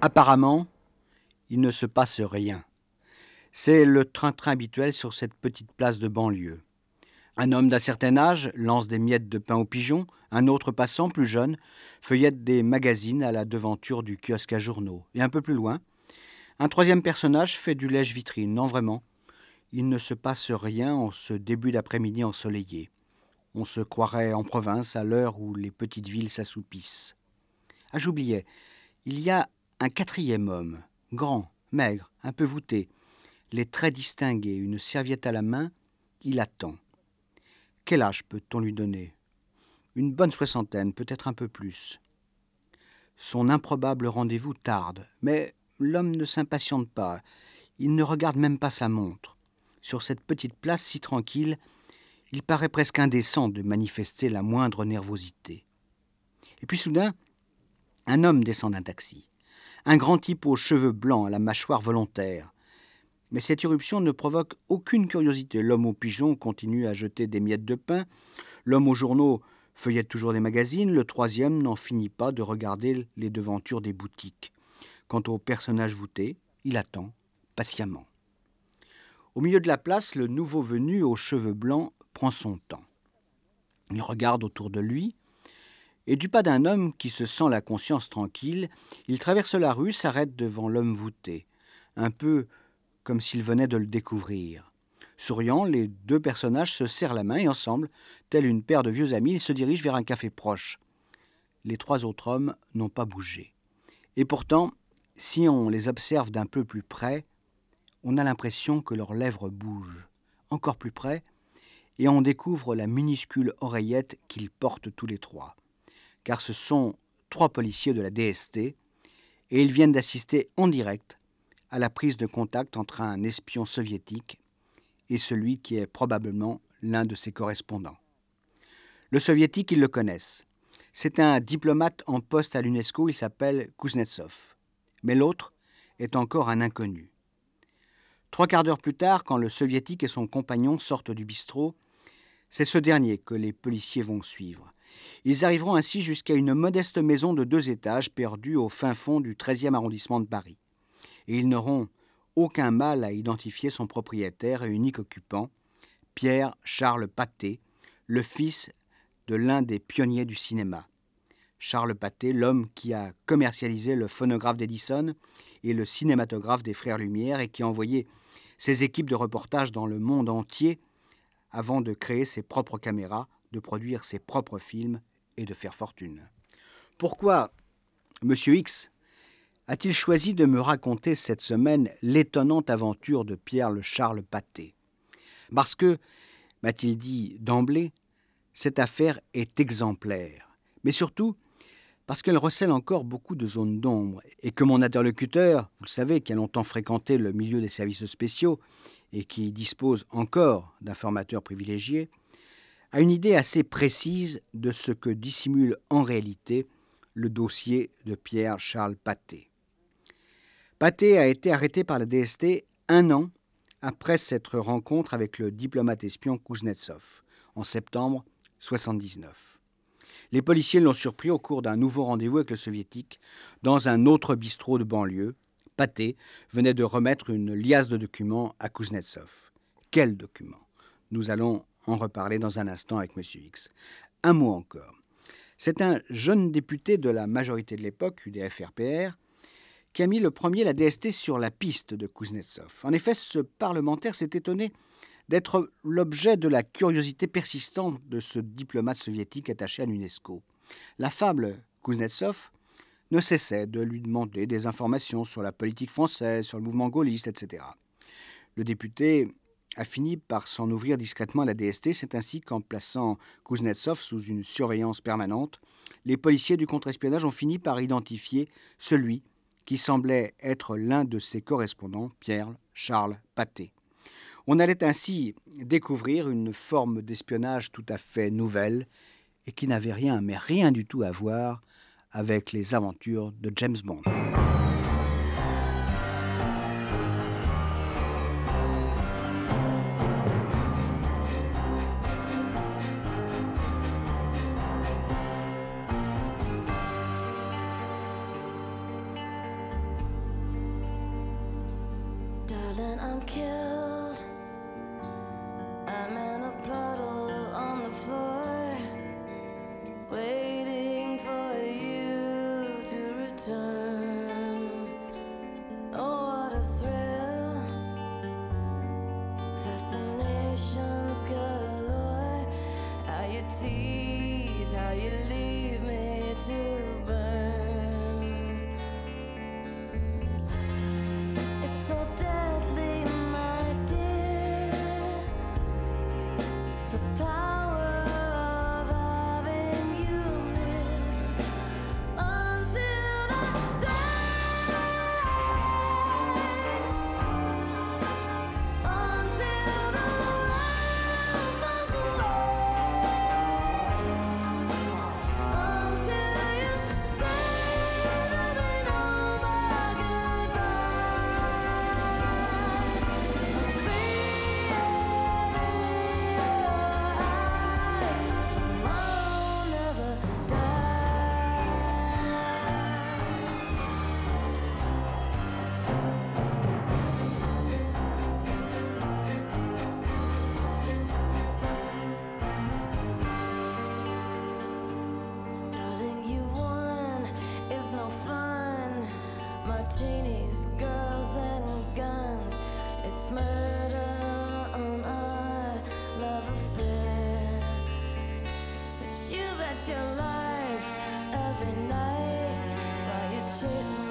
Apparemment, il ne se passe rien. C'est le train-train habituel sur cette petite place de banlieue. Un homme d'un certain âge lance des miettes de pain aux pigeons, un autre passant, plus jeune, feuillette des magazines à la devanture du kiosque à journaux. Et un peu plus loin, un troisième personnage fait du lèche-vitrine. Non, vraiment, il ne se passe rien en ce début d'après-midi ensoleillé. On se croirait en province à l'heure où les petites villes s'assoupissent. Ah, j'oubliais, il y a un quatrième homme, grand, maigre, un peu voûté, les traits distingués, une serviette à la main, il attend. Quel âge peut-on lui donner? Une bonne soixantaine, peut-être un peu plus. Son improbable rendez-vous tarde, mais l'homme ne s'impatiente pas, il ne regarde même pas sa montre. Sur cette petite place si tranquille, il paraît presque indécent de manifester la moindre nervosité. Et puis soudain, un homme descend d'un taxi un grand type aux cheveux blancs, à la mâchoire volontaire. Mais cette irruption ne provoque aucune curiosité. L'homme aux pigeons continue à jeter des miettes de pain, l'homme aux journaux feuillette toujours des magazines, le troisième n'en finit pas de regarder les devantures des boutiques. Quant au personnage voûté, il attend, patiemment. Au milieu de la place, le nouveau venu aux cheveux blancs prend son temps. Il regarde autour de lui, et du pas d'un homme qui se sent la conscience tranquille, il traverse la rue, s'arrête devant l'homme voûté, un peu comme s'il venait de le découvrir. Souriant, les deux personnages se serrent la main et ensemble, tels une paire de vieux amis, ils se dirigent vers un café proche. Les trois autres hommes n'ont pas bougé. Et pourtant, si on les observe d'un peu plus près, on a l'impression que leurs lèvres bougent. Encore plus près, et on découvre la minuscule oreillette qu'ils portent tous les trois car ce sont trois policiers de la DST, et ils viennent d'assister en direct à la prise de contact entre un espion soviétique et celui qui est probablement l'un de ses correspondants. Le soviétique, ils le connaissent. C'est un diplomate en poste à l'UNESCO, il s'appelle Kuznetsov. Mais l'autre est encore un inconnu. Trois quarts d'heure plus tard, quand le soviétique et son compagnon sortent du bistrot, c'est ce dernier que les policiers vont suivre. Ils arriveront ainsi jusqu'à une modeste maison de deux étages perdue au fin fond du 13e arrondissement de Paris. Et ils n'auront aucun mal à identifier son propriétaire et unique occupant, Pierre Charles Pathé, le fils de l'un des pionniers du cinéma. Charles Pathé, l'homme qui a commercialisé le phonographe d'Edison et le cinématographe des Frères Lumière et qui a envoyé ses équipes de reportage dans le monde entier avant de créer ses propres caméras de produire ses propres films et de faire fortune. Pourquoi M. X a-t-il choisi de me raconter cette semaine l'étonnante aventure de Pierre le Charles Pathé? Parce que, m'a-t-il dit d'emblée, cette affaire est exemplaire, mais surtout parce qu'elle recèle encore beaucoup de zones d'ombre, et que mon interlocuteur, vous le savez, qui a longtemps fréquenté le milieu des services spéciaux et qui dispose encore d'informateurs privilégiés, a une idée assez précise de ce que dissimule en réalité le dossier de Pierre-Charles Pathé. Pathé a été arrêté par la DST un an après cette rencontre avec le diplomate espion Kuznetsov, en septembre 1979. Les policiers l'ont surpris au cours d'un nouveau rendez-vous avec le soviétique dans un autre bistrot de banlieue. Pathé venait de remettre une liasse de documents à Kuznetsov. Quels documents Nous allons en reparler dans un instant avec M. X. Un mot encore. C'est un jeune député de la majorité de l'époque, UDF-RPR, qui a mis le premier la DST sur la piste de Kuznetsov. En effet, ce parlementaire s'est étonné d'être l'objet de la curiosité persistante de ce diplomate soviétique attaché à l'UNESCO. La fable Kuznetsov ne cessait de lui demander des informations sur la politique française, sur le mouvement gaulliste, etc. Le député a fini par s'en ouvrir discrètement à la DST. C'est ainsi qu'en plaçant Kuznetsov sous une surveillance permanente, les policiers du contre-espionnage ont fini par identifier celui qui semblait être l'un de ses correspondants, Pierre Charles Pathé. On allait ainsi découvrir une forme d'espionnage tout à fait nouvelle et qui n'avait rien, mais rien du tout à voir avec les aventures de James Bond. your life every night while you chase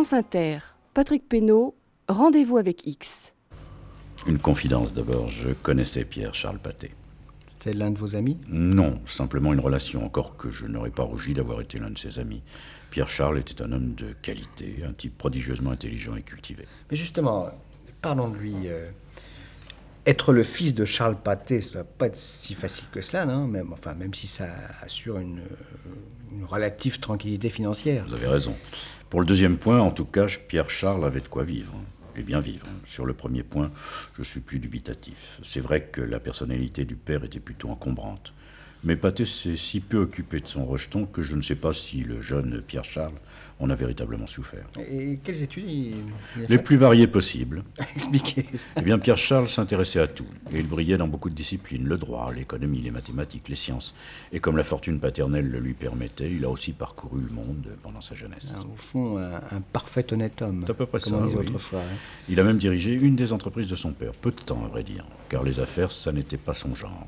France Inter, Patrick Pénaud, Rendez-vous avec X. Une confidence d'abord, je connaissais Pierre-Charles Paté. C'était l'un de vos amis? Non, simplement une relation, encore que je n'aurais pas rougi d'avoir été l'un de ses amis. Pierre-Charles était un homme de qualité, un type prodigieusement intelligent et cultivé. Mais justement, parlons de lui. Euh, être le fils de Charles Paté, ça ne doit pas être si facile que cela, non? Même, enfin, même si ça assure une, une relative tranquillité financière. Vous avez raison. Pour le deuxième point, en tout cas, Pierre-Charles avait de quoi vivre. Et bien vivre. Sur le premier point, je suis plus dubitatif. C'est vrai que la personnalité du père était plutôt encombrante. Mais Pathé s'est si peu occupé de son rejeton que je ne sais pas si le jeune Pierre Charles en a véritablement souffert. Et quelles études il, il Les plus variées possibles. Expliquez. Eh bien, Pierre Charles s'intéressait à tout, et il brillait dans beaucoup de disciplines, le droit, l'économie, les mathématiques, les sciences. Et comme la fortune paternelle le lui permettait, il a aussi parcouru le monde pendant sa jeunesse. Ah, au fond, un, parfait honnête homme. C'est à peu près comme ça. On disait oui. autrefois. hein. Il a même dirigé une des entreprises de son père, peu de temps à vrai dire, car les affaires, ça n'était pas son genre.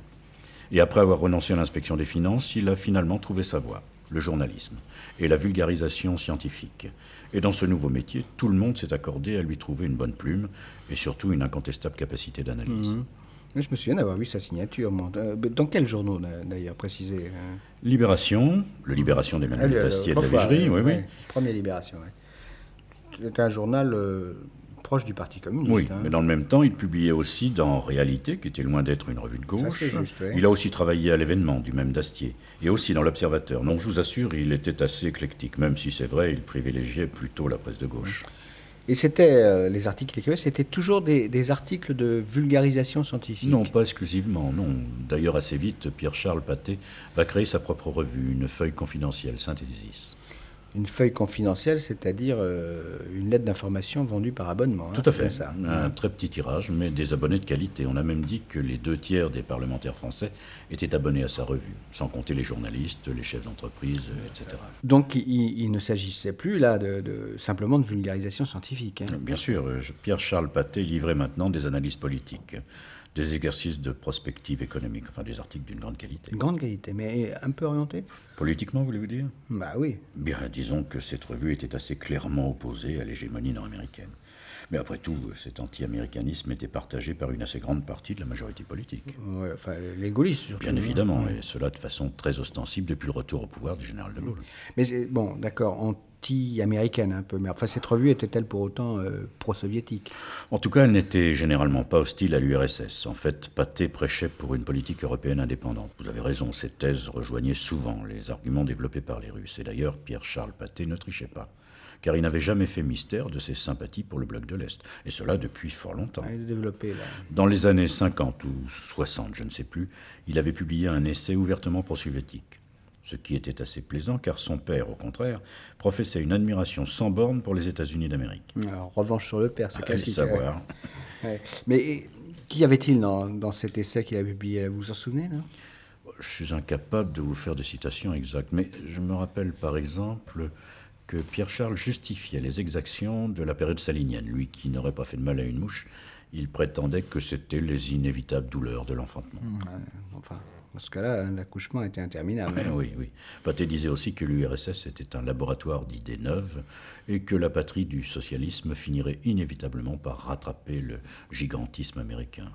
Et après avoir renoncé à l'inspection des finances, il a finalement trouvé sa voie, le journalisme et la vulgarisation scientifique. Et dans ce nouveau métier, tout le monde s'est accordé à lui trouver une bonne plume et surtout une incontestable capacité d'analyse. Mais Je me souviens d'avoir vu sa signature. Euh, Dans quels journaux, d'a- d'ailleurs, précisé euh Libération, le Libération d'Emmanuel Ah, et de la Vigerie, oui, ouais, oui. ouais. Première Libération, oui. C'était un journal euh, proche du Parti communiste. Oui, hein. mais dans le même temps, il publiait aussi dans Réalité, qui était loin d'être une revue de gauche. juste. Il a aussi travaillé à l'événement du même Dastier, et aussi dans l'Observateur. Donc je vous assure, il était assez éclectique, même si c'est vrai, il privilégiait plutôt la presse de gauche. Et c'était, euh, les articles qu'il écrivait, c'était toujours des, des articles de vulgarisation scientifique? Non, pas exclusivement, non. D'ailleurs, assez vite, Pierre-Charles Pathé va créer sa propre revue, une feuille confidentielle, Synthesis. Une feuille confidentielle, c'est-à-dire euh, une lettre d'information vendue par abonnement. hein, Tout à fait. ça. Un très petit tirage, mais des abonnés de qualité. On a même dit que les deux tiers des parlementaires français étaient abonnés à sa revue, sans compter les journalistes, les chefs d'entreprise, euh, etc. Donc il, il ne s'agissait plus là de, de- simplement de vulgarisation scientifique. hein. Bien sûr, euh, Pierre-Charles Pathé livrait maintenant des analyses politiques, des exercices de prospective économique, enfin des articles d'une grande qualité. Une grande qualité, mais un peu orienté Politiquement, voulez-vous dire? Bah oui. Bien, disons que cette revue était assez clairement opposée à l'hégémonie nord-américaine. Mais après tout, cet anti-américanisme était partagé par une assez grande partie de la majorité politique. Ouais, enfin, les gaullistes surtout. Bien hein. évidemment, Ouais. et cela de façon très ostensible depuis le retour au pouvoir du général de Gaulle. Mais bon, d'accord, anti-américaine un peu, mais enfin cette revue était-elle pour autant euh, pro-soviétique? En tout cas, elle n'était généralement pas hostile à l'URSS. En fait, Pathé prêchait pour une politique européenne indépendante. Vous avez raison, ces thèses rejoignaient souvent les arguments développés par les Russes. Et d'ailleurs, Pierre-Charles Pathé ne trichait pas, car il n'avait jamais fait mystère de ses sympathies pour le bloc de l'Est. Et cela depuis fort longtemps. Elle est développée là. Dans les années 50 ou 60, je ne sais plus, il avait publié un essai ouvertement pro-soviétique. Ce qui était assez plaisant, car son père, au contraire, professait une admiration sans borne pour les États-Unis d'Amérique. Alors, revanche sur le père, c'est Allez classique. savoir. ouais. Ouais. Mais qu'y avait-il dans, dans cet essai qu'il a publié? Vous vous en souvenez non? Je suis incapable de vous faire des citations exactes, mais je me rappelle par exemple que Pierre-Charles justifiait les exactions de la période salinienne. Lui qui n'aurait pas fait de mal à une mouche, il prétendait que c'était les inévitables douleurs de l'enfantement. Ouais, Enfin, dans ce cas-là, l'accouchement était interminable. Oui, oui. Pathé disait aussi que l'URSS était un laboratoire d'idées neuves et que la patrie du socialisme finirait inévitablement par rattraper le gigantisme américain.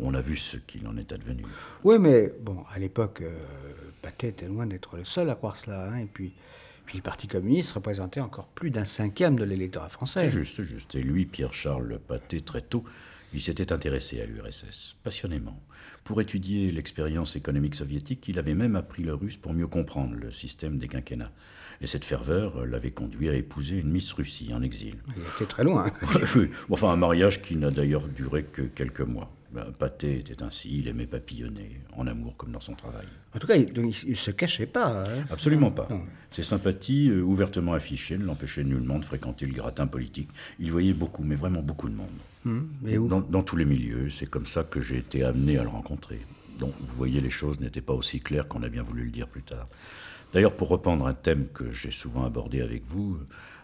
On a vu ce qu'il en est advenu. Oui, mais bon, à l'époque, euh, Pathé était loin d'être le seul à croire cela. hein, et puis, puis le Parti communiste représentait encore plus d'un cinquième de l'électorat français. C'est juste, c'est juste. Et lui, Pierre-Charles Pathé, très tôt, il s'était intéressé à l'URSS, passionnément. Pour étudier l'expérience économique soviétique, il avait même appris le russe pour mieux comprendre le système des quinquennats. Et cette ferveur l'avait conduit à épouser une Miss Russie en exil. Il était très loin. Enfin, un mariage qui n'a d'ailleurs duré que quelques mois. Ben, Pathé était ainsi, il aimait papillonner, en amour comme dans son travail. En tout cas, il ne se cachait pas. hein. Absolument pas. Ses sympathies, euh, ouvertement affichées, ne l'empêchaient nullement de fréquenter le gratin politique. Il voyait beaucoup, mais vraiment beaucoup de monde. Hum, mais où? Dans, dans tous les milieux, c'est comme ça que j'ai été amené à le rencontrer. Donc, vous voyez, les choses n'étaient pas aussi claires qu'on a bien voulu le dire plus tard. D'ailleurs, pour reprendre un thème que j'ai souvent abordé avec vous,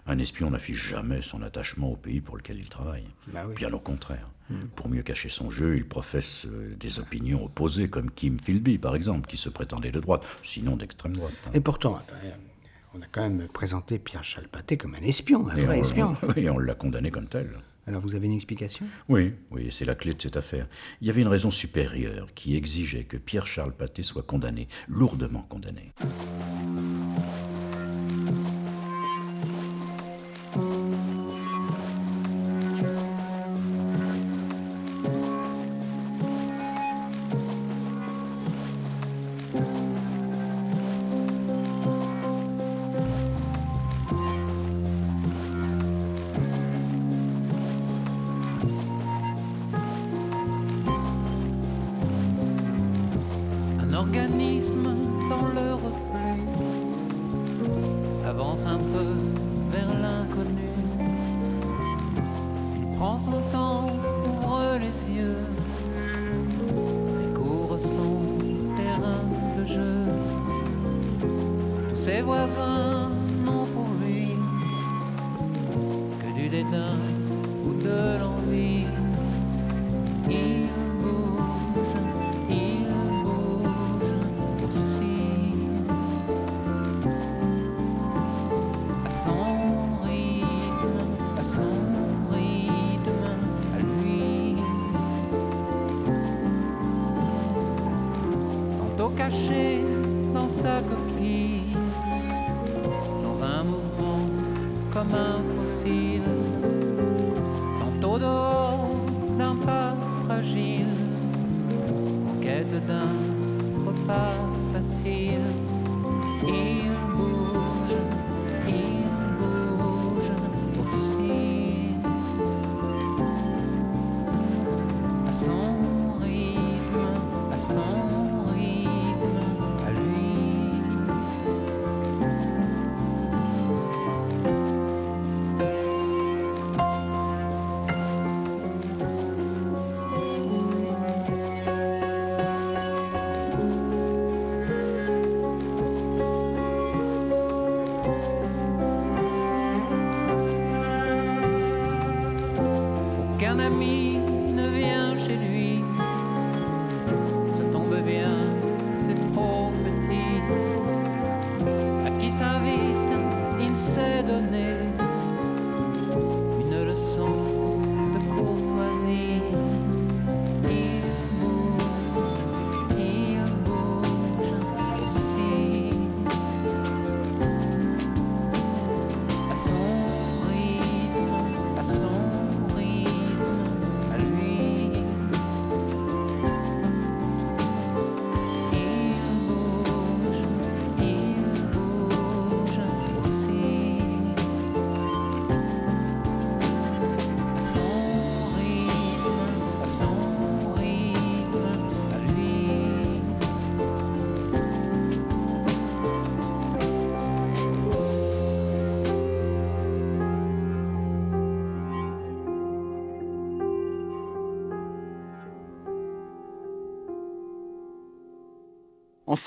un espion n'affiche jamais son attachement au pays pour lequel il travaille. Bah oui. Bien au contraire. Pour mieux cacher son jeu, il professe euh, des opinions opposées, comme Kim Philby, par exemple, qui se prétendait de droite, sinon d'extrême droite. hein. Et pourtant, on a quand même présenté Pierre Chalpaté comme un espion, un Et vrai on- espion. oui, on l'a condamné comme tel. Alors vous avez une explication? Oui, oui, c'est la clé de cette affaire. Il y avait une raison supérieure qui exigeait que Pierre-Charles Pathé soit condamné, lourdement condamné. Ami ne vient chez lui.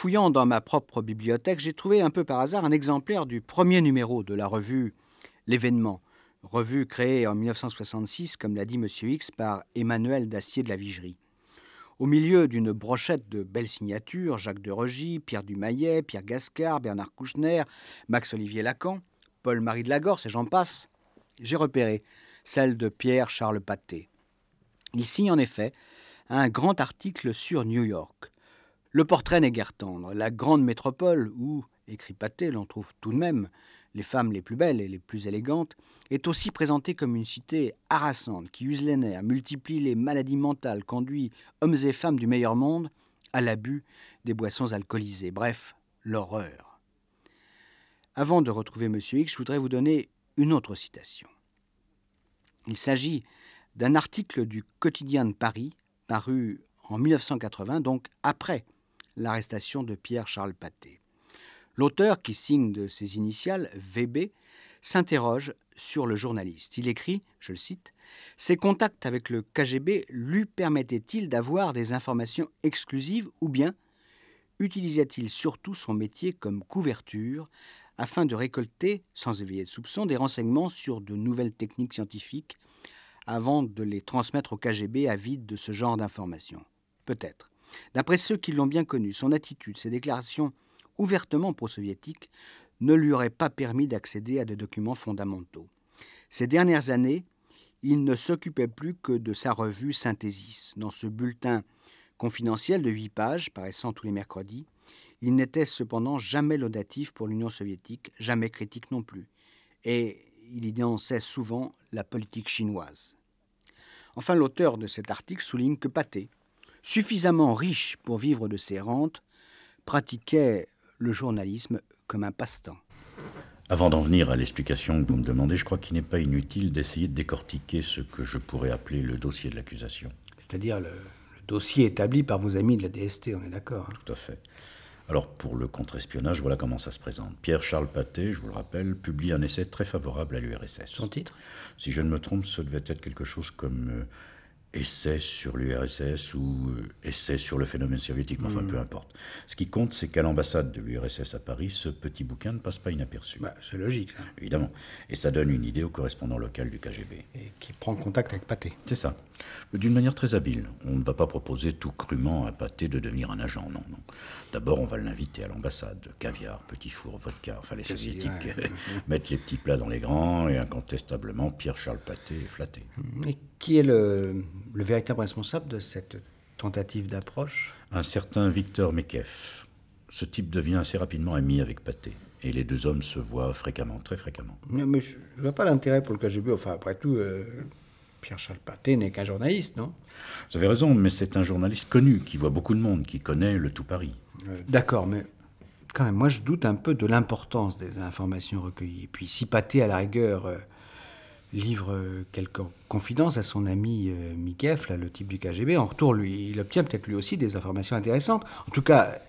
Fouillant dans ma propre bibliothèque, j'ai trouvé un peu par hasard un exemplaire du premier numéro de la revue L'événement, revue créée en 1966, comme l'a dit M. X, par Emmanuel Dacier de la Vigerie. Au milieu d'une brochette de belles signatures, Jacques de Regy, Pierre Dumayet, Pierre Gascard, Bernard Kouchner, Max-Olivier Lacan, Paul-Marie de Lagorce et j'en passe, j'ai repéré celle de Pierre-Charles Paté. Il signe en effet un grand article sur New York. Le portrait n'est guère tendre. La grande métropole où, écrit Paté, l'on trouve tout de même les femmes les plus belles et les plus élégantes, est aussi présentée comme une cité harassante qui use les nerfs, multiplie les maladies mentales, conduit hommes et femmes du meilleur monde à l'abus des boissons alcoolisées. Bref, l'horreur. Avant de retrouver M. X, je voudrais vous donner une autre citation. Il s'agit d'un article du quotidien de Paris, paru en 1980, donc après l'arrestation de Pierre-Charles Paté. L'auteur, qui signe de ses initiales VB, s'interroge sur le journaliste. Il écrit, je le cite, Ses contacts avec le KGB lui permettaient-ils d'avoir des informations exclusives ou bien utilisait-il surtout son métier comme couverture afin de récolter, sans éveiller de soupçon, des renseignements sur de nouvelles techniques scientifiques avant de les transmettre au KGB avide de ce genre d'informations? Peut-être. D'après ceux qui l'ont bien connu, son attitude, ses déclarations ouvertement pro-soviétiques ne lui auraient pas permis d'accéder à des documents fondamentaux. Ces dernières années, il ne s'occupait plus que de sa revue Synthesis. Dans ce bulletin confidentiel de huit pages, paraissant tous les mercredis, il n'était cependant jamais laudatif pour l'Union soviétique, jamais critique non plus. Et il y dénonçait souvent la politique chinoise. Enfin, l'auteur de cet article souligne que Paté, suffisamment riche pour vivre de ses rentes, pratiquait le journalisme comme un passe-temps. Avant d'en venir à l'explication que vous me demandez, je crois qu'il n'est pas inutile d'essayer de décortiquer ce que je pourrais appeler le dossier de l'accusation. C'est-à-dire le, le, dossier établi par vos amis de la DST, on est d'accord hein? Tout à fait. Alors, pour le contre-espionnage, voilà comment ça se présente. Pierre-Charles Paté, je vous le rappelle, publie un essai très favorable à l'URSS. Son titre? Si je ne me trompe, ce devait être quelque chose comme euh, essai sur l'URSS ou euh, essai sur le phénomène soviétique, mais enfin peu importe. Ce qui compte, c'est qu'à l'ambassade de l'URSS à Paris, ce petit bouquin ne passe pas inaperçu. Bah, C'est logique, ça. Évidemment. Et ça donne une idée au correspondant local du KGB. Et qui prend contact avec Pathé. C'est ça. D'une manière très habile. On ne va pas proposer tout crûment à Pathé de devenir un agent, non, non. D'abord, on va l'inviter à l'ambassade. Caviar, petit four, vodka. Enfin, les soviétiques ouais. mettent les petits plats dans les grands et incontestablement, Pierre-Charles Pathé est flatté. Et qui est le, le véritable responsable de cette tentative d'approche? Un certain Victor Mekev. Ce type devient assez rapidement ami avec Pathé. Et les deux hommes se voient fréquemment, très fréquemment. Non, mais je ne vois pas l'intérêt pour le KGB. Enfin, après tout, euh, Pierre-Charles Pathé n'est qu'un journaliste, non? Vous avez raison, mais c'est un journaliste connu, qui voit beaucoup de monde, qui connaît le tout Paris. Euh, D'accord, mais quand même, moi je doute un peu de l'importance des informations recueillies. Et puis si Pathé, à la rigueur, euh, livre euh, quelques confidences à son ami euh, Mikef, là, le type du KGB, en retour, lui, il obtient peut-être lui aussi des informations intéressantes. En tout cas,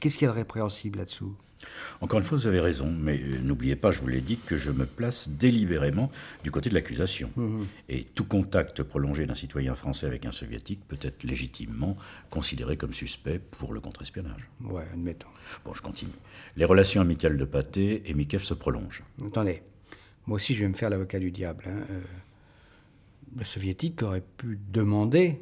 qu'est-ce qu'il y a de répréhensible là-dessous? Encore une fois, vous avez raison, mais euh, n'oubliez pas, je vous l'ai dit, que je me place délibérément du côté de l'accusation. Et tout contact prolongé d'un citoyen français avec un soviétique peut être légitimement considéré comme suspect pour le contre-espionnage. Ouais, admettons. Bon, je continue. Les relations amicales de Pathé et Mikev se prolongent. Attendez, moi aussi je vais me faire l'avocat du diable. hein. Euh, le soviétique aurait pu demander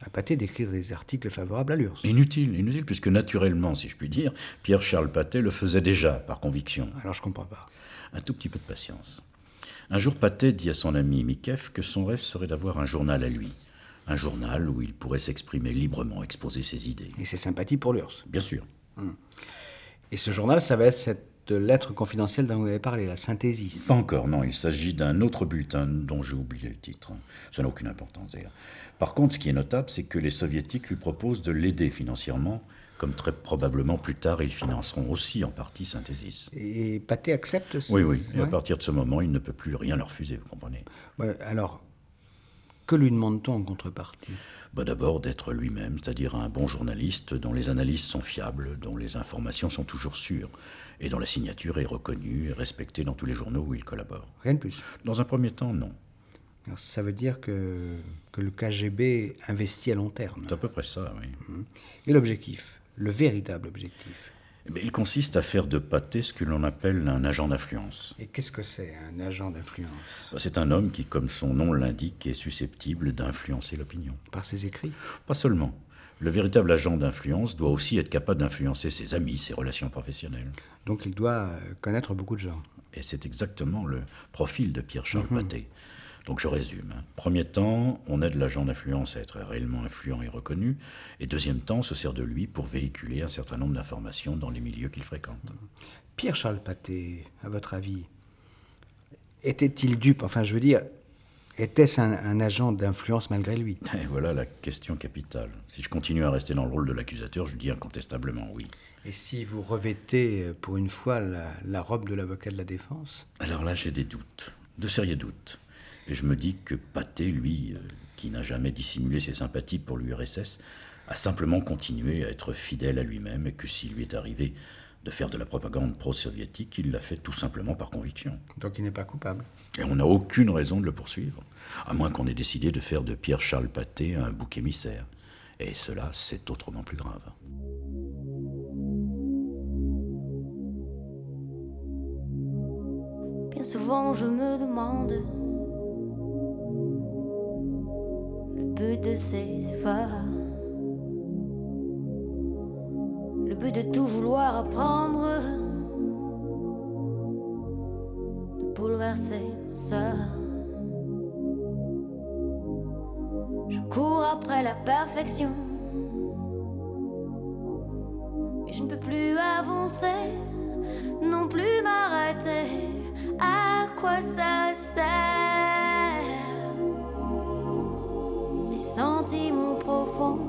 à Pathé d'écrire des articles favorables à l'URSS. Inutile, inutile, puisque naturellement, si je puis dire, Pierre-Charles Pathé le faisait déjà, par conviction. Alors je comprends pas. Un tout petit peu de patience. Un jour, Pathé dit à son ami Mikev que son rêve serait d'avoir un journal à lui. Un journal où il pourrait s'exprimer librement, exposer ses idées. Et ses sympathies pour l'URSS. Bien sûr. Et ce journal, ça va être cette lettre confidentielle dont vous avez parlé, la synthesis. Pas encore, non. Il s'agit d'un autre bulletin dont j'ai oublié le titre. Ça n'a aucune importance d'ailleurs. Par contre, ce qui est notable, c'est que les soviétiques lui proposent de l'aider financièrement, comme très probablement plus tard ils financeront aussi en partie Synthesis. Et Pathé accepte ce- Oui, oui. Et à partir de ce moment, il ne peut plus rien leur refuser, vous comprenez Ouais, alors, que lui demande-t-on en contrepartie? Bah D'abord d'être lui-même, c'est-à-dire un bon journaliste dont les analyses sont fiables, dont les informations sont toujours sûres, et dont la signature est reconnue et respectée dans tous les journaux où il collabore. Rien de plus. Dans un premier temps, non. Alors, ça veut dire que, que le KGB investit à long terme. C'est à peu près ça, oui. Et l'objectif, le véritable objectif. Mais il consiste à faire de Pathé ce que l'on appelle un agent d'influence. Et qu'est-ce que c'est, un agent d'influence? Bah, C'est un homme qui, comme son nom l'indique, est susceptible d'influencer l'opinion. Par ses écrits? Pas seulement. Le véritable agent d'influence doit aussi être capable d'influencer ses amis, ses relations professionnelles. Donc il doit euh, connaître beaucoup de gens. Et c'est exactement le profil de Pierre-Charles Pathé. Donc je résume. hein. Premier temps, on aide l'agent d'influence à être réellement influent et reconnu. Et deuxième temps, on se sert de lui pour véhiculer un certain nombre d'informations dans les milieux qu'il fréquente. Pierre-Charles Pathé, à votre avis, était-il dupe? Enfin, je veux dire, était-ce un, un agent d'influence malgré lui? Et voilà la question capitale. Si je continue à rester dans le rôle de l'accusateur, je dis incontestablement oui. Et si vous revêtez euh, pour une fois la, la robe de l'avocat de la défense? Alors là, j'ai des doutes, de sérieux doutes. Et je me dis que Pathé, lui, euh, qui n'a jamais dissimulé ses sympathies pour l'URSS, a simplement continué à être fidèle à lui-même et que s'il lui est arrivé de faire de la propagande pro-soviétique, il l'a fait tout simplement par conviction. Donc il n'est pas coupable. Et on n'a aucune raison de le poursuivre, à moins qu'on ait décidé de faire de Pierre-Charles Pathé un bouc émissaire. Et cela, c'est autrement plus grave. Bien souvent je me demande le but de ces efforts, but de tout vouloir apprendre, de bouleverser sort. Je cours après la perfection, mais je ne peux plus avancer, non plus m'arrêter. À quoi ça sert? Ces sentiments profonds.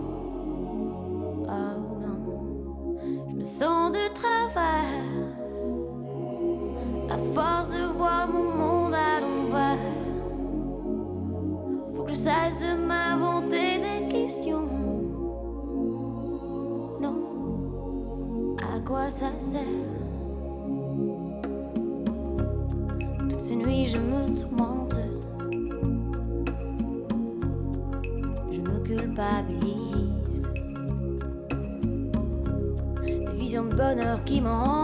Toutes ces nuits, je me tourmente. Je me culpabilise. Des visions de bonheur qui m'hantent.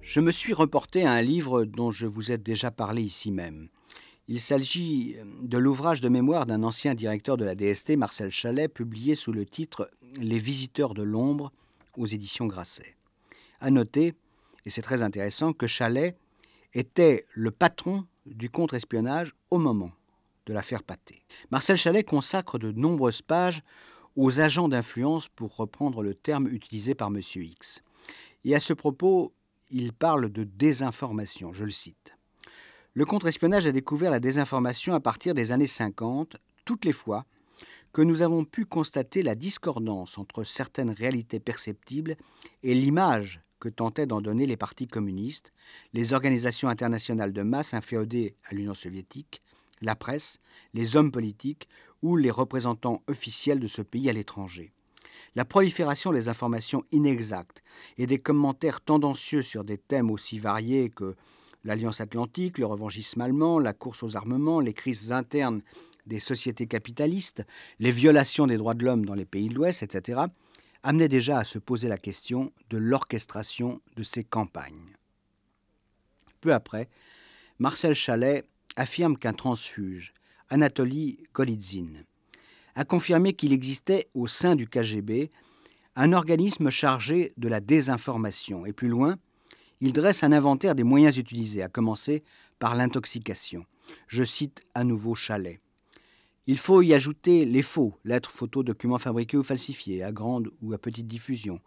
Je me suis reporté à un livre dont je vous ai déjà parlé ici même. Il s'agit de l'ouvrage de mémoire d'un ancien directeur de la DST, Marcel Chalet, publié sous le titre Les visiteurs de l'ombre aux éditions Grasset. À noter, et c'est très intéressant, que Chalet était le patron du contre-espionnage au moment de l'affaire Pathé. Marcel Chalet consacre de nombreuses pages aux agents d'influence, pour reprendre le terme utilisé par M. X. Et à ce propos, il parle de désinformation, je le cite. Le contre-espionnage a découvert la désinformation à partir des années 50, toutes les fois que nous avons pu constater la discordance entre certaines réalités perceptibles et l'image que tentaient d'en donner les partis communistes, les organisations internationales de masse inféodées à l'Union soviétique, la presse, les hommes politiques ou les représentants officiels de ce pays à l'étranger. La prolifération des informations inexactes et des commentaires tendancieux sur des thèmes aussi variés que l'Alliance atlantique, le revanchisme allemand, la course aux armements, les crises internes des sociétés capitalistes, les violations des droits de l'homme dans les pays de l'Ouest, etc., amenaient déjà à se poser la question de l'orchestration de ces campagnes. Peu après, Marcel Chalet affirme qu'un transfuge, Anatoly Golitsyn, a confirmé qu'il existait au sein du KGB un organisme chargé de la désinformation. Et plus loin, il dresse un inventaire des moyens utilisés, à commencer par l'intoxication. Je cite à nouveau Chalet. Il faut y ajouter les faux, lettres, photos, documents fabriqués ou falsifiés, à grande ou à petite diffusion,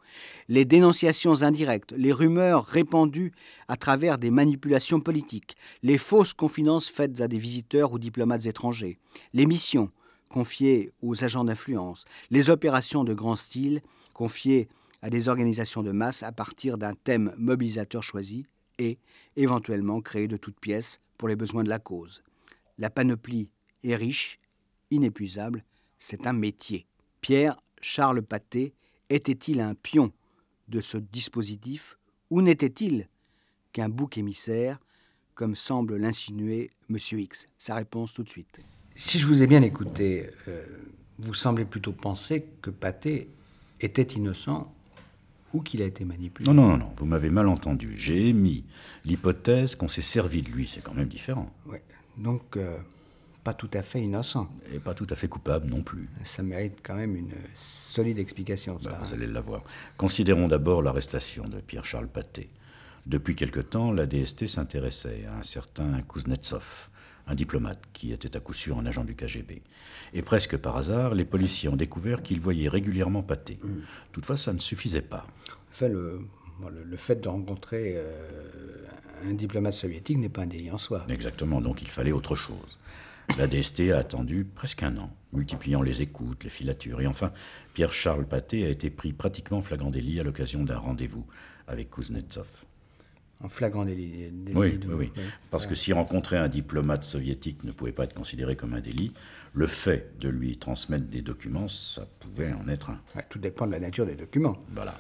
les dénonciations indirectes, les rumeurs répandues à travers des manipulations politiques, les fausses confidences faites à des visiteurs ou diplomates étrangers, les missions confiées aux agents d'influence, les opérations de grand style confiées à des organisations de masse à partir d'un thème mobilisateur choisi et éventuellement créé de toutes pièces pour les besoins de la cause. La panoplie est riche inépuisable, c'est un métier. Pierre Charles Pathé était-il un pion de ce dispositif ou n'était-il qu'un bouc émissaire, comme semble l'insinuer M. X? Sa réponse tout de suite. Si je vous ai bien écouté, euh, vous semblez plutôt penser que Pathé était innocent ou qu'il a été manipulé. Non, non, non, non, vous m'avez mal entendu. J'ai émis l'hypothèse qu'on s'est servi de lui, c'est quand même différent. Ouais. Donc, euh, pas tout à fait innocent. Et pas tout à fait coupable non plus. Ça mérite quand même une solide explication, ça. Bah, vous allez l'avoir. Considérons d'abord l'arrestation de Pierre-Charles Paté. Depuis quelque temps, la DST s'intéressait à un certain Kuznetsov, un diplomate qui était à coup sûr un agent du KGB. Et presque par hasard, les policiers ont découvert qu'il voyait régulièrement Paté. Toutefois, ça ne suffisait pas. Enfin, le, le fait de rencontrer euh, un diplomate soviétique n'est pas un délit en soi. Exactement, donc il fallait autre chose. La DST a attendu presque un an, multipliant les écoutes, les filatures. Et enfin, Pierre-Charles Paté a été pris pratiquement flagrant délit à l'occasion d'un rendez-vous avec Kuznetsov. En flagrant délit. délit Oui, de- oui, oui. ouais. Parce que si rencontrer un diplomate soviétique ne pouvait pas être considéré comme un délit, le fait de lui transmettre des documents, ça pouvait en être un. Ouais, tout dépend de la nature des documents. Voilà.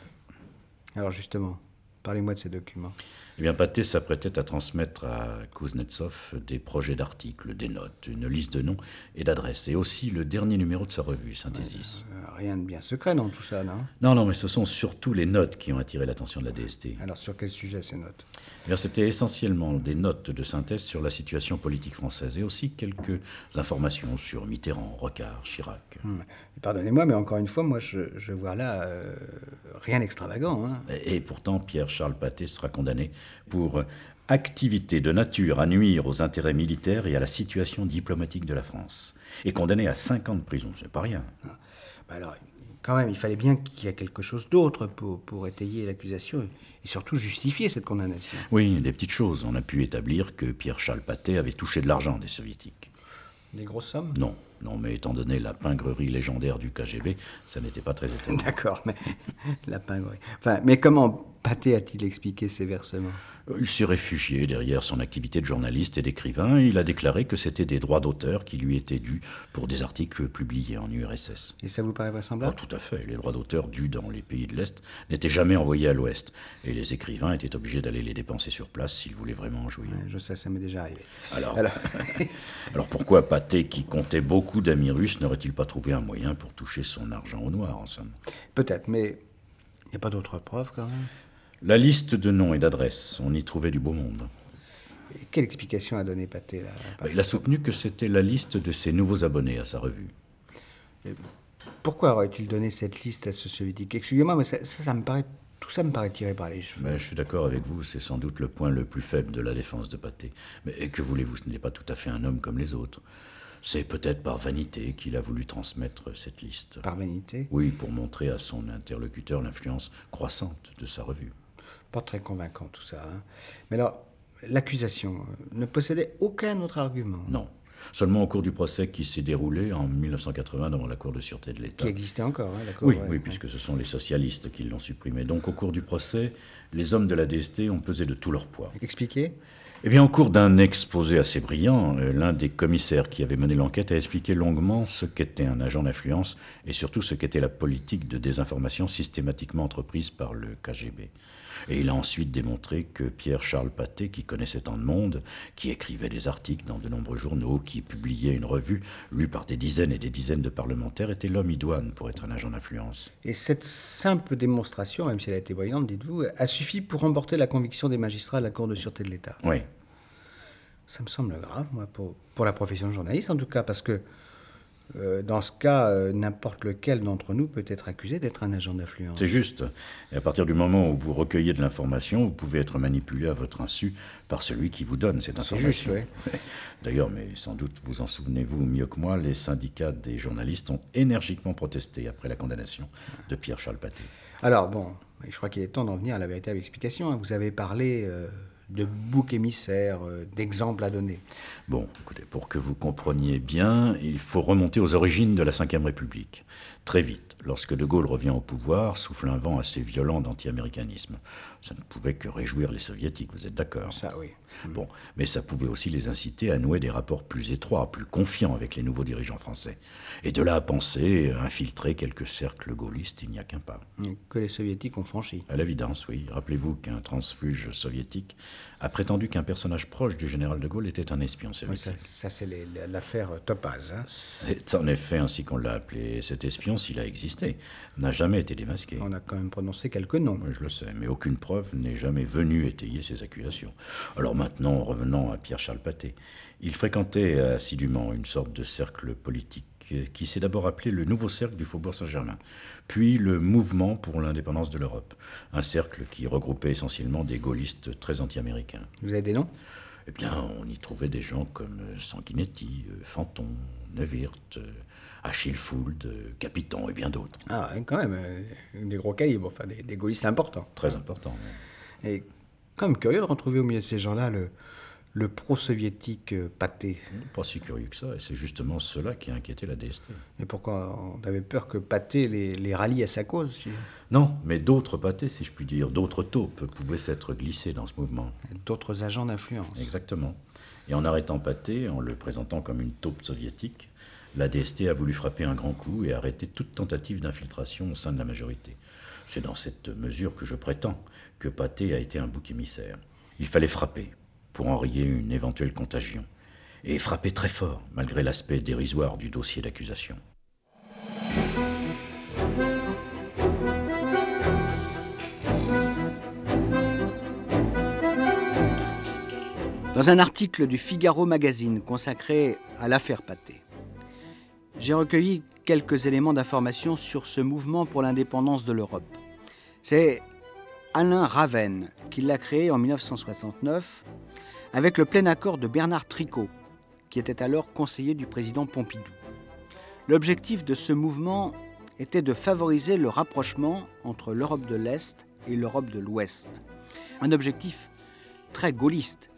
Alors justement, parlez-moi de ces documents. Eh bien, Paté s'apprêtait à transmettre à Kuznetsov des projets d'articles, des notes, une liste de noms et d'adresses, et aussi le dernier numéro de sa revue, Synthesis. Euh, rien de bien secret dans tout ça, non? Non, non, mais ce sont surtout les notes qui ont attiré l'attention de la DST. Alors sur quel sujet ces notes? Eh bien, C'était essentiellement des notes de synthèse sur la situation politique française et aussi quelques informations sur Mitterrand, Rocard, Chirac. Hmm. Pardonnez-moi, mais encore une fois, moi je, je vois là euh, rien d'extravagant. Hein. Et, pourtant, Pierre-Charles Paté sera condamné pour activité de nature à nuire aux intérêts militaires et à la situation diplomatique de la France. Et condamné à 5 ans de prison, c'est pas rien. Bah alors, quand même, il fallait bien qu'il y ait quelque chose d'autre pour, pour étayer l'accusation et, et surtout justifier cette condamnation. Oui, des petites choses. On a pu établir que Pierre-Charles Paté avait touché de l'argent des soviétiques. Des grosses sommes? Non, non, mais étant donné la pingrerie légendaire du KGB, ça n'était pas très étonnant. D'accord, mais la pingouille. Enfin, mais comment Paté a-t-il expliqué ces versements? Il s'est réfugié derrière son activité de journaliste et d'écrivain. et Il a déclaré que c'était des droits d'auteur qui lui étaient dus pour des articles publiés en URSS. Et ça vous paraît vraisemblable? Tout à fait. Les droits d'auteur dus dans les pays de l'Est n'étaient jamais envoyés à l'Ouest. Et les écrivains étaient obligés d'aller les dépenser sur place s'ils voulaient vraiment en jouir. Ouais, Je sais, ça m'est déjà arrivé. Alors, Alors, alors pourquoi Paté, qui comptait beaucoup d'amis russes, n'aurait-il pas trouvé un moyen pour toucher son argent au noir, en somme? Peut-être, mais il n'y a pas d'autres preuves quand même? La liste de noms et d'adresses, on y trouvait du beau monde. Et quelle explication a donné là Bah, Il a soutenu que c'était la liste de ses nouveaux abonnés à sa revue. Pourquoi aurait-il donné cette liste à ce soviétique? Excusez-moi, mais ça, ça, ça me paraît, tout ça me paraît tiré par les cheveux. Mais je suis d'accord avec vous, c'est sans doute le point le plus faible de la défense de Paté. Mais que voulez-vous, ce n'est pas tout à fait un homme comme les autres. C'est peut-être par vanité qu'il a voulu transmettre cette liste. Par vanité? Oui, pour montrer à son interlocuteur l'influence croissante de sa revue. Pas très convaincant tout ça. hein. Mais alors, l'accusation euh, ne possédait aucun autre argument Non. Seulement au cours du procès qui s'est déroulé en 1980 devant la Cour de sûreté de l'État. qui existait encore, hein, Oui, ouais, oui, ouais. puisque ce sont les socialistes qui l'ont supprimé. Donc au cours du procès, les hommes de la DST ont pesé de tout leur poids. Expliquez Eh bien, au cours d'un exposé assez brillant, euh, l'un des commissaires qui avait mené l'enquête a expliqué longuement ce qu'était un agent d'influence et surtout ce qu'était la politique de désinformation systématiquement entreprise par le KGB. Et il a ensuite démontré que Pierre-Charles Paté, qui connaissait tant de monde, qui écrivait des articles dans de nombreux journaux, qui publiait une revue lue par des dizaines et des dizaines de parlementaires, était l'homme idoine pour être un agent d'influence. Et cette simple démonstration, même si elle a été voyante, dites-vous, a suffi pour remporter la conviction des magistrats de la Cour de sûreté de l'État. Oui, Ça me semble grave, moi, pour, pour la profession de journaliste en tout cas, parce que euh, dans ce cas, euh, n'importe lequel d'entre nous peut être accusé d'être un agent d'influence. C'est juste. Et à partir du moment où vous recueillez de l'information, vous pouvez être manipulé à votre insu par celui qui vous donne cette C'est juste, information. D'ailleurs, mais sans doute vous en souvenez-vous mieux que moi, les syndicats des journalistes ont énergiquement protesté après la condamnation de Pierre-Charles Paté. Alors bon, je crois qu'il est temps d'en venir à la véritable explication. hein. Vous avez parlé euh, de bouc émissaire, euh, d'exemples à donner. Bon, écoutez, pour que vous compreniez bien, il faut remonter aux origines de la Ve République. Très vite, lorsque De Gaulle revient au pouvoir, souffle un vent assez violent d'anti-américanisme. Ça ne pouvait que réjouir les soviétiques, vous êtes d'accord Ça, oui. Bon, mais ça pouvait aussi les inciter à nouer des rapports plus étroits, plus confiants avec les nouveaux dirigeants français. Et de là à penser infiltrer quelques cercles gaullistes, il n'y a qu'un pas. Que les soviétiques ont franchi. À l'évidence, oui. Rappelez-vous qu'un transfuge soviétique a prétendu qu'un personnage proche du général de Gaulle était un espion Oui, soviétique. ça, ça, c'est l'affaire Topaz. hein. C'est en effet ainsi qu'on l'a appelé. Cet espion, s'il a existé, n'a jamais été démasqué. On a quand même prononcé quelques noms. Oui, je le sais, mais aucune preuve n'est jamais venue étayer ces accusations. Alors maintenant, revenons à Pierre-Charles Pathé. Il fréquentait assidûment une sorte de cercle politique qui s'est d'abord appelé le Nouveau Cercle du Faubourg Saint-Germain, puis le Mouvement pour l'indépendance de l'Europe, un cercle qui regroupait essentiellement des gaullistes très anti-américains. Vous avez des noms? Eh bien, on y trouvait des gens comme Sanguinetti, Fanton, Neuwirth, Achille Fould, euh, Capiton et bien d'autres. Ah, quand même, euh, des gros calibres, enfin des, des gaullistes importants. Très importants. Et quand même curieux de retrouver au milieu de ces gens-là le, le pro-soviétique euh, Pathé. Pas si curieux que ça, et c'est justement cela qui a inquiété la DST. Et pourquoi on avait peur que Pathé les, les rallie à sa cause si- Non, mais d'autres pâtés, si je puis dire, d'autres taupes pouvaient s'être glissés dans ce mouvement. D'autres agents d'influence. Exactement. Et en arrêtant Pathé, en le présentant comme une taupe soviétique, la DST a voulu frapper un grand coup et arrêter toute tentative d'infiltration au sein de la majorité. C'est dans cette mesure que je prétends que Pathé a été un bouc émissaire. Il fallait frapper pour enrayer une éventuelle contagion. Et frapper très fort, malgré l'aspect dérisoire du dossier d'accusation. Dans un article du Figaro Magazine consacré à l'affaire Pathé, j'ai recueilli quelques éléments d'information sur ce mouvement pour l'indépendance de l'Europe. C'est Alain Ravenne qui l'a créé en 1969 avec le plein accord de Bernard Tricot, qui était alors conseiller du président Pompidou. L'objectif de ce mouvement était de favoriser le rapprochement entre l'Europe de l'Est et l'Europe de l'Ouest. Un objectif très gaulliste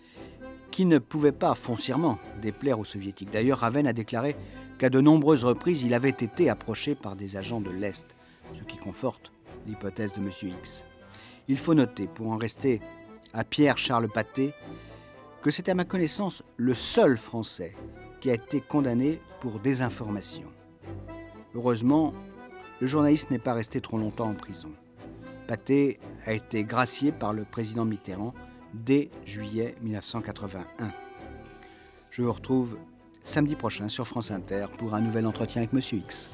qui ne pouvait pas foncièrement déplaire aux soviétiques. D'ailleurs, Raven a déclaré qu'à de nombreuses reprises, il avait été approché par des agents de l'Est, ce qui conforte l'hypothèse de M. X. Il faut noter, pour en rester à Pierre-Charles Pathé, que c'est à ma connaissance le seul Français qui a été condamné pour désinformation. Heureusement, le journaliste n'est pas resté trop longtemps en prison. Pathé a été gracié par le président Mitterrand dès juillet 1981. Je vous retrouve samedi prochain sur France Inter pour un nouvel entretien avec Monsieur X.